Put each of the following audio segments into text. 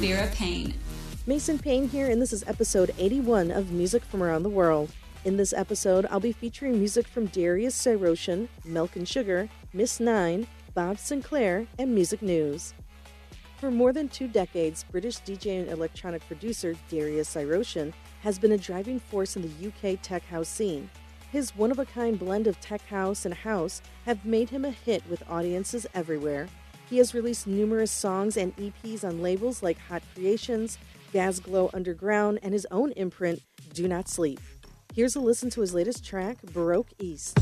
Vera Paine. Mason Paine here, and this is episode 81 of Music from Around the World. In this episode, I'll be featuring music from Darius Syrossian, Milk and Sugar, Miss Nine, Bob Sinclar, and Music News. For more than two decades, British DJ and electronic producer Darius Syrossian has been a driving force in the UK tech house scene. His one of a kind blend of tech house and house have made him a hit with audiences everywhere. He has released numerous songs and EPs on labels like Hot Creations, Glasgow Underground, and his own imprint, Do Not Sleep. Here's a listen to his latest track, Baroque East.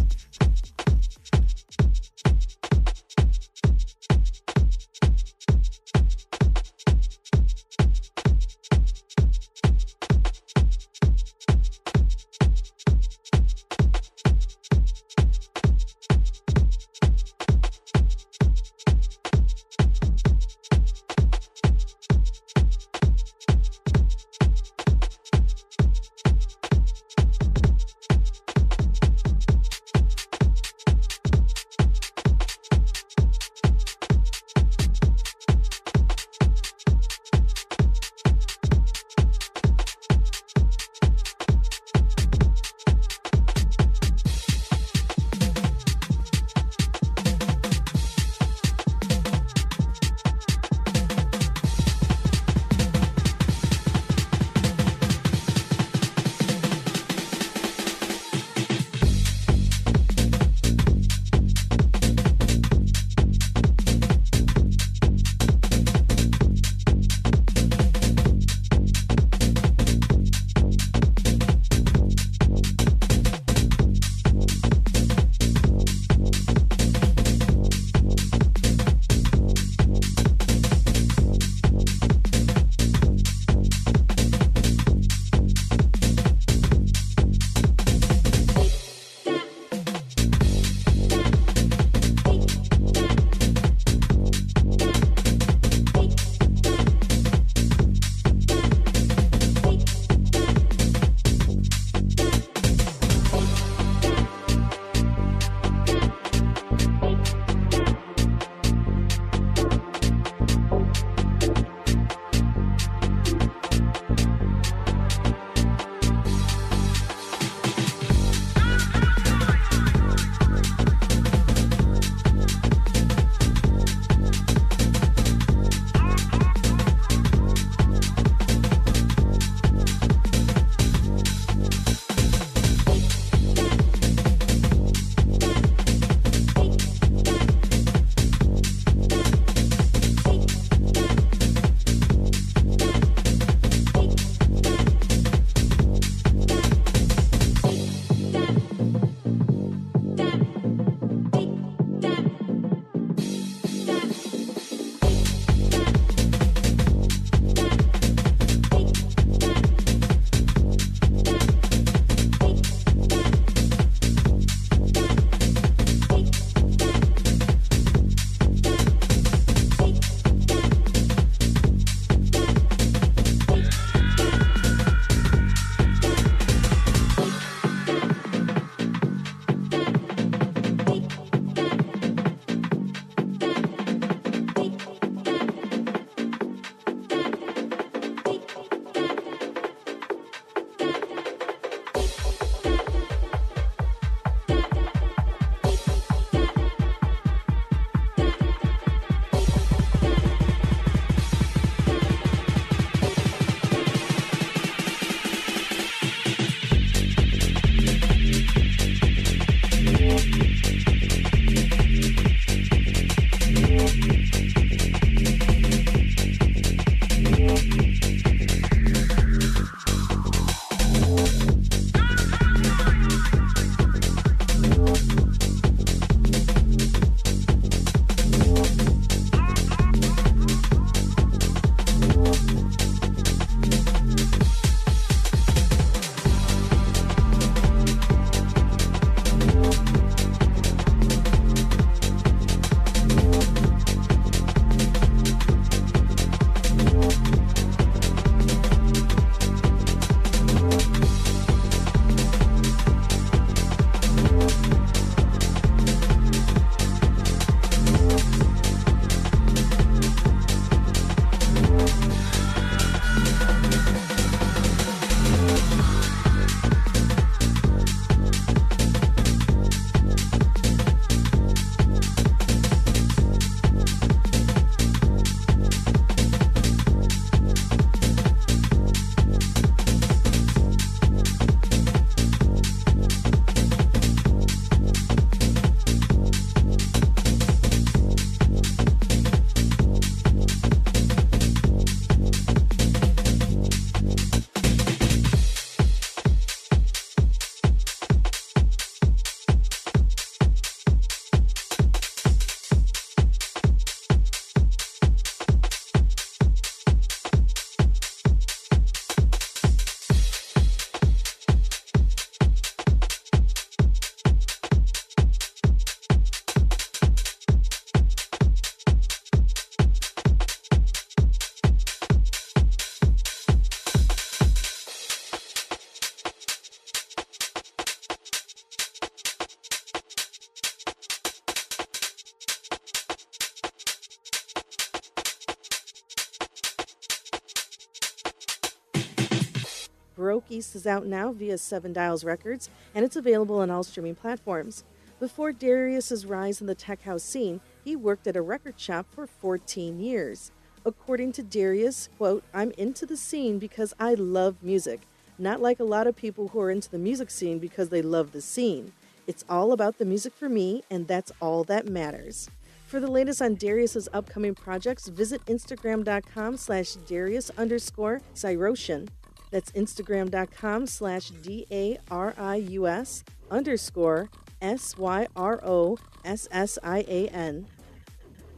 East is out now via Seven Dials Records, and it's available on all streaming platforms. Before Darius's rise in the tech house scene, he worked at a record shop for 14 years. According to Darius, quote, I'm into the scene because I love music, not like a lot of people who are into the music scene because they love the scene. It's all about the music for me, and that's all that matters. For the latest on Darius's upcoming projects, visit Instagram.com slash Darius underscore Syrossian. That's Instagram.com slash D A R I U S underscore S Y R O S S I A N.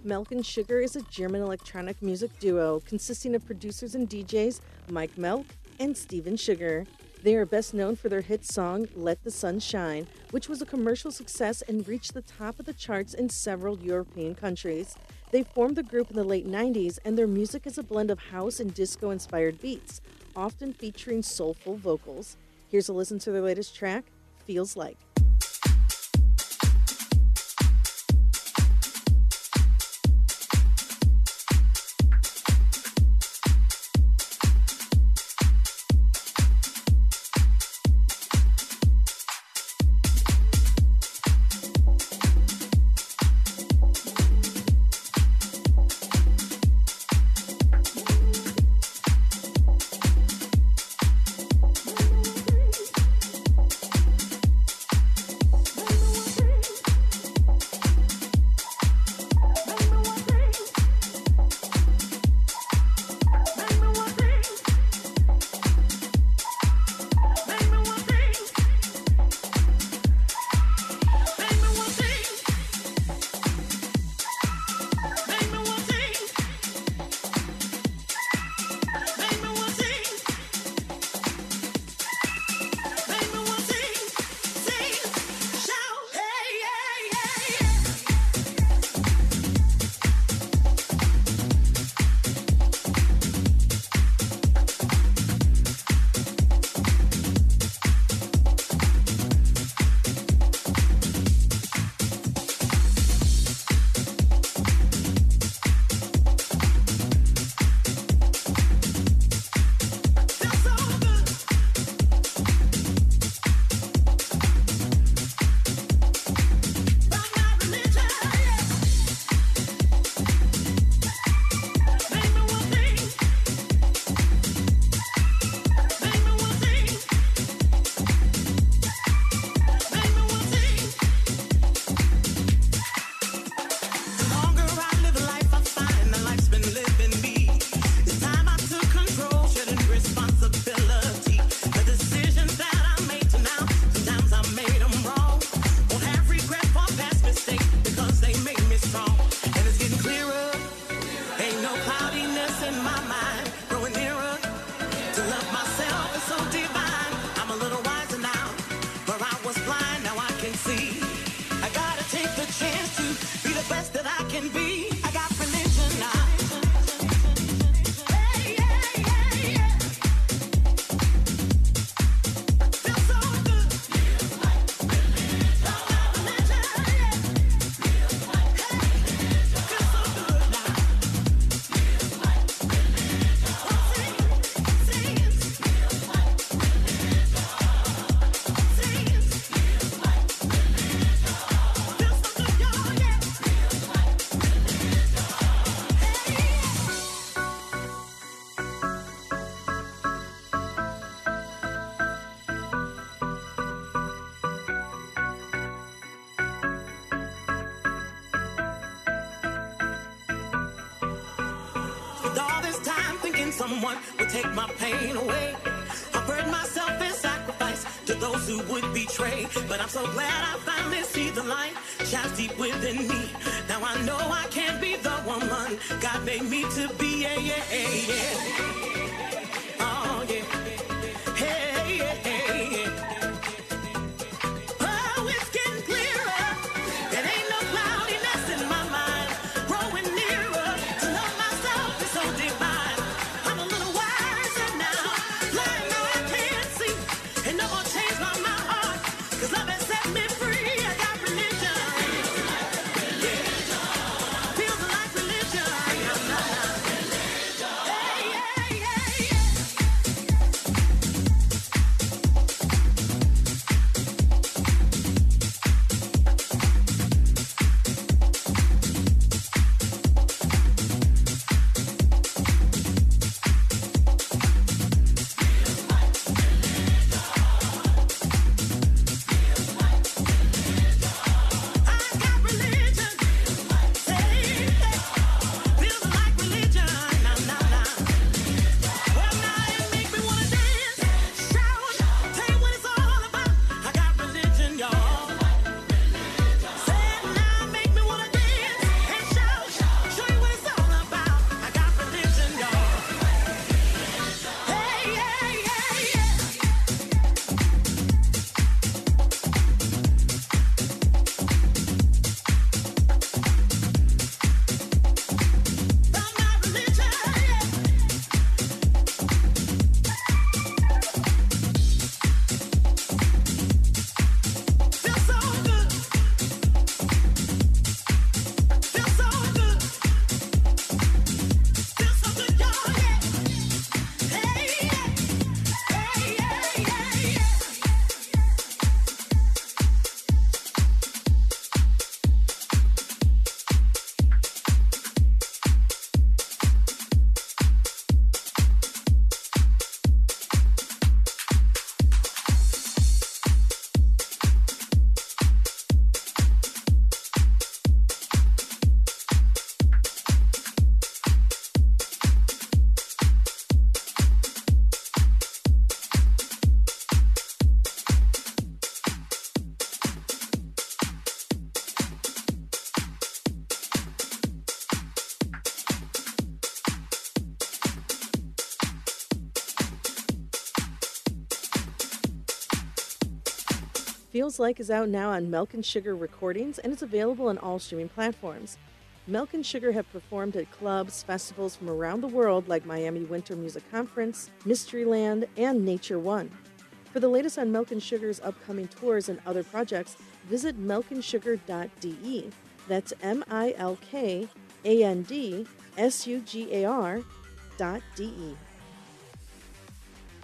Milk and Sugar is a German electronic music duo consisting of producers and DJs Mike Milk and Steven Sugar. They are best known for their hit song Let the Sun Shine, which was a commercial success and reached the top of the charts in several European countries. They formed the group in the late 90s, and their music is a blend of house and disco inspired beats, often featuring soulful vocals. Here's a listen to their latest track, Feels Like. Made me to be. Yeah, yeah, yeah. Feels Like is out now on Milk and Sugar Recordings and is available on all streaming platforms. Milk and Sugar have performed at clubs, festivals from around the world like Miami Winter Music Conference, Mysteryland, and Nature One. For the latest on Milk and Sugar's upcoming tours and other projects, visit milkandsugar.de. That's M I L K A N D S U G A R dot D E.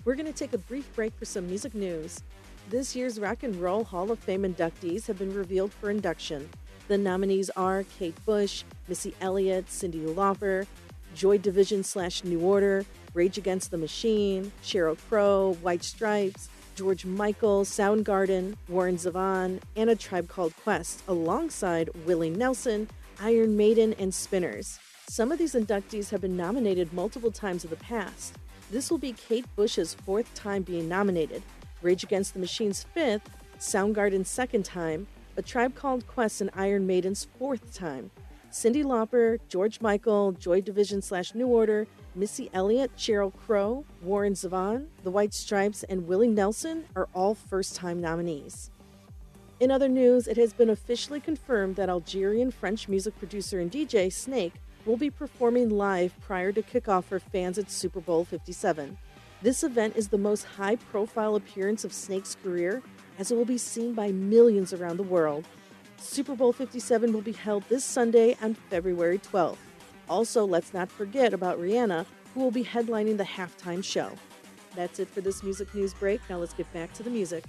We're going to take a brief break for some music news. This year's Rock and Roll Hall of Fame inductees have been revealed for induction. The nominees are Kate Bush, Missy Elliott, Cyndi Lauper, Joy Division slash New Order, Rage Against the Machine, Sheryl Crow, White Stripes, George Michael, Soundgarden, Warren Zevon, and a tribe called Quest, alongside Willie Nelson, Iron Maiden, and Spinners. Some of these inductees have been nominated multiple times in the past. This will be Kate Bush's fourth time being nominated, Rage Against the Machine's fifth, Soundgarden's second time, A Tribe Called Quest and Iron Maiden's fourth time. Cyndi Lauper, George Michael, Joy Division slash New Order, Missy Elliott, Sheryl Crow, Warren Zevon, The White Stripes, and Willie Nelson are all first time nominees. In other news, it has been officially confirmed that Algerian French music producer and DJ Snake will be performing live prior to kickoff for fans at Super Bowl 57. This event is the most high profile appearance of Snake's career, as it will be seen by millions around the world. Super Bowl 57 will be held this Sunday on February 12th. Also, let's not forget about Rihanna, who will be headlining the halftime show. That's it for this music news break. Now let's get back to the music.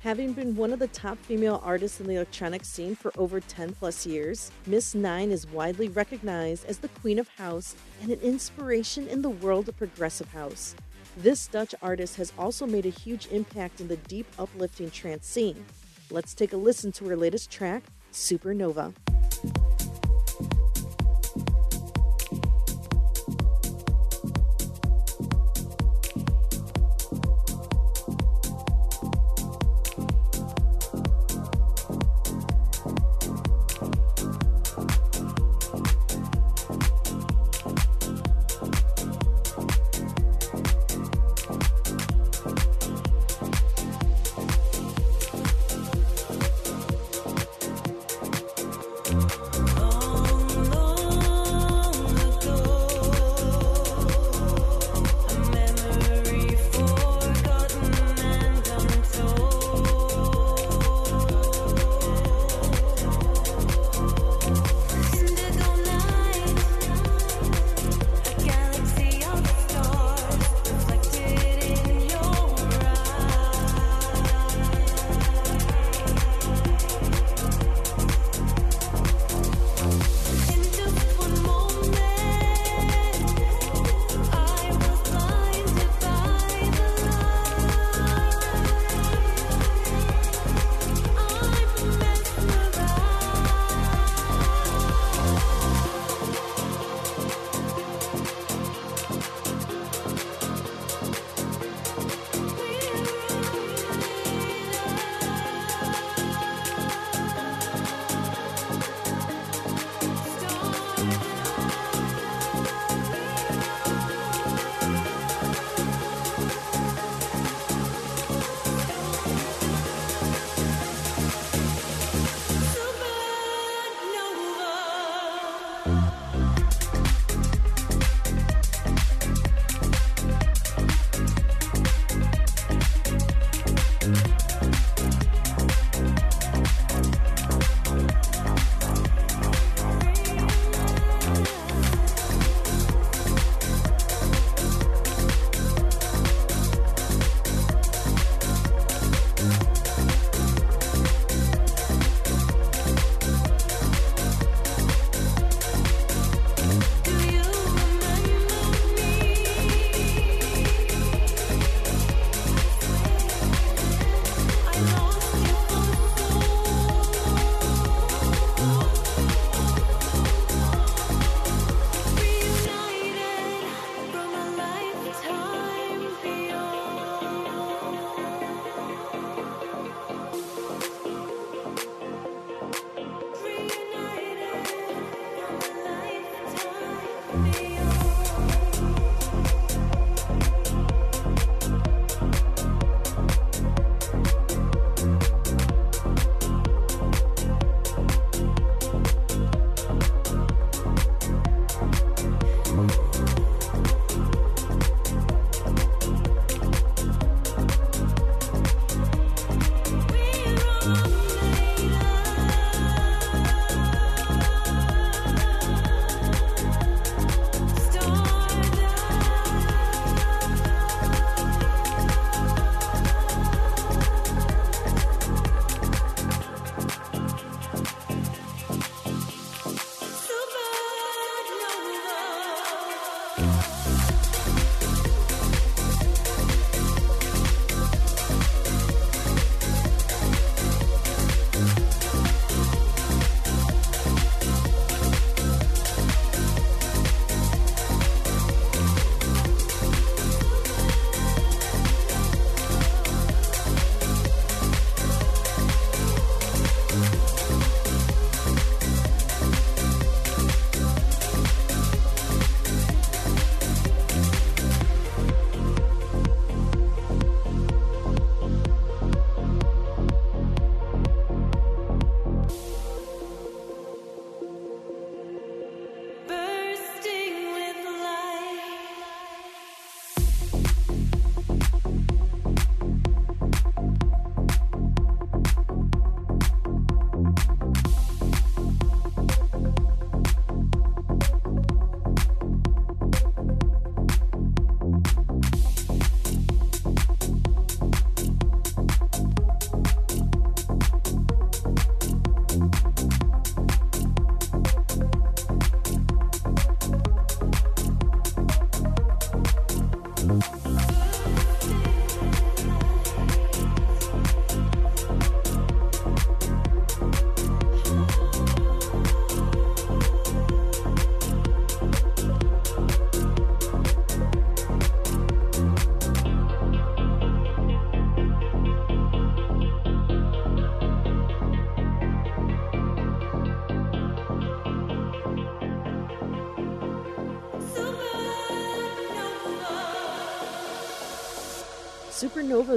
Having been one of the top female artists in the electronic scene for over 10 plus years, Miss Nine is widely recognized as the Queen of House and an inspiration in the world of progressive house. This Dutch artist has also made a huge impact in the deep, uplifting trance scene. Let's take a listen to her latest track, Supernova.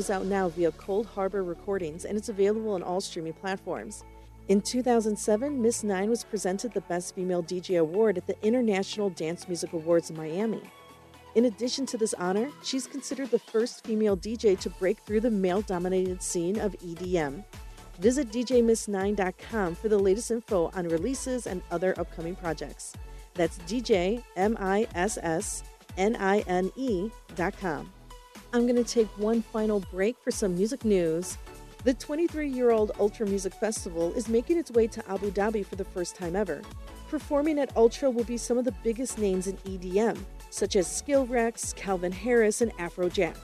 Is out now via Coldharbour Recordings and it's available on all streaming platforms. In 2007, Miss Nine was presented the Best Female DJ Award at the International Dance Music Awards in Miami. In addition to this honor, she's considered the first female DJ to break through the male dominated scene of EDM. Visit DJMiss9.com for the latest info on releases and other upcoming projects. That's DJMISS9NE.com. I'm going to take one final break for some music news. The 23 year old Ultra Music Festival is making its way to Abu Dhabi for the first time ever. Performing at Ultra will be some of the biggest names in EDM, such as Skrillex, Calvin Harris, and Afrojack.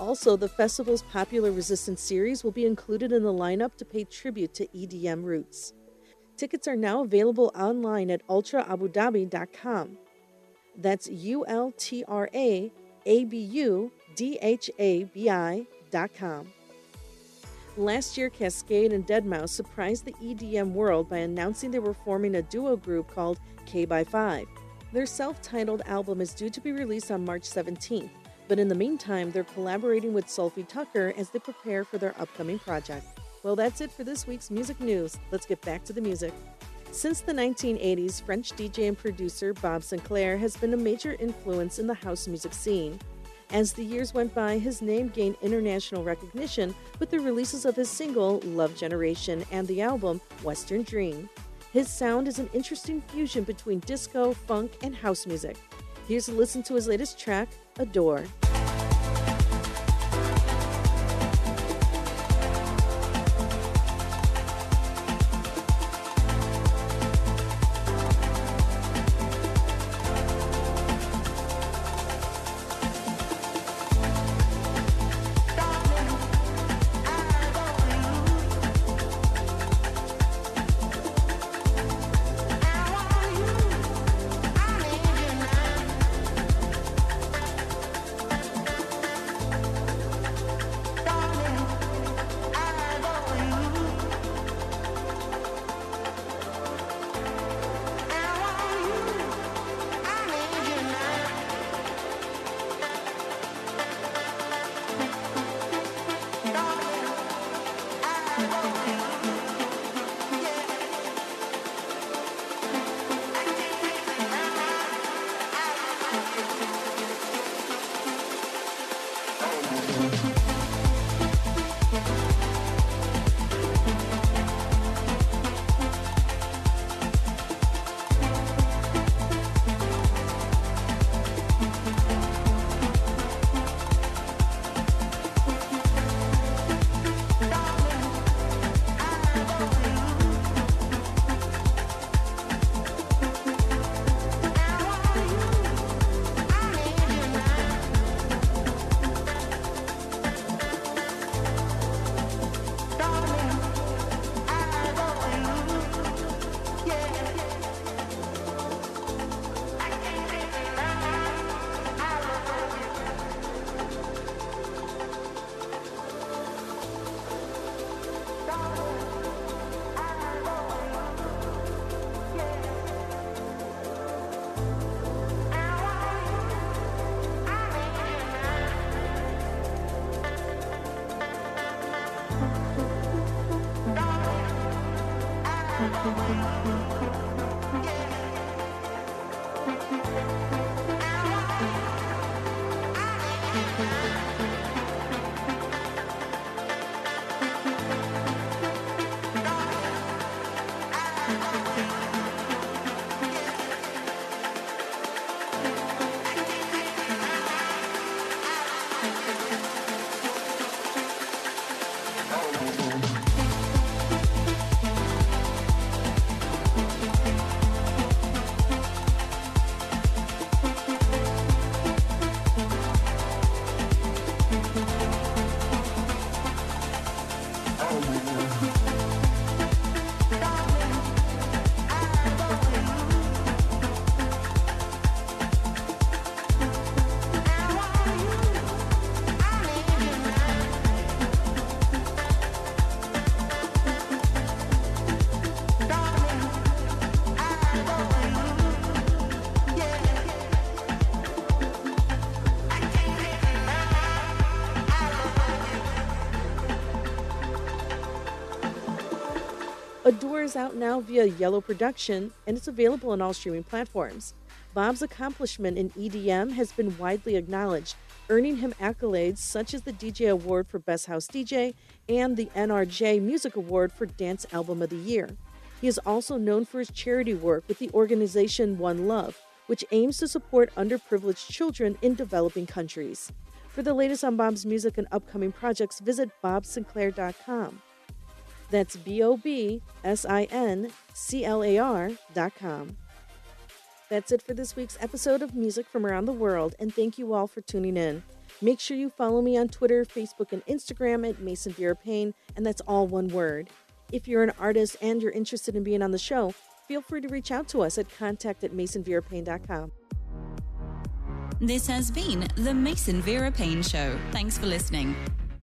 Also, the festival's popular Resistance series will be included in the lineup to pay tribute to EDM roots. Tickets are now available online at ultraabudhabi.com. That's U L T R A A B U DHABI.com. Last year, Kaskade and Deadmau5 surprised the EDM world by announcing they were forming a duo group called K by 5. Their self titled album is due to be released on March 17th, but in the meantime, they're collaborating with Sofi Tukker as they prepare for their upcoming project. Well, that's it for this week's music news. Let's get back to the music. Since the 1980s, French DJ and producer Bob Sinclar has been a major influence in the house music scene. As the years went by, his name gained international recognition with the releases of his single Love Generation and the album Western Dream. His sound is an interesting fusion between disco, funk, and house music. Here's a listen to his latest track, Adore. Out now via Yellow Production and it's available on all streaming platforms. Bob's accomplishment in EDM has been widely acknowledged, earning him accolades such as the DJ Award for Best House DJ and the NRJ Music Award for Dance Album of the Year. He is also known for his charity work with the organization One Love, which aims to support underprivileged children in developing countries. For the latest on Bob's music and upcoming projects, visit bobsinclar.com. That's B O B S I N C L A R dot com. That's it for this week's episode of Music from Around the World, and thank you all for tuning in. Make sure you follow me on Twitter, Facebook, and Instagram at Mason Vera Paine, and that's all one word. If you're an artist and you're interested in being on the show, feel free to reach out to us at contact at masonverapaine.com. This has been the Mason Vera Paine Show. Thanks for listening.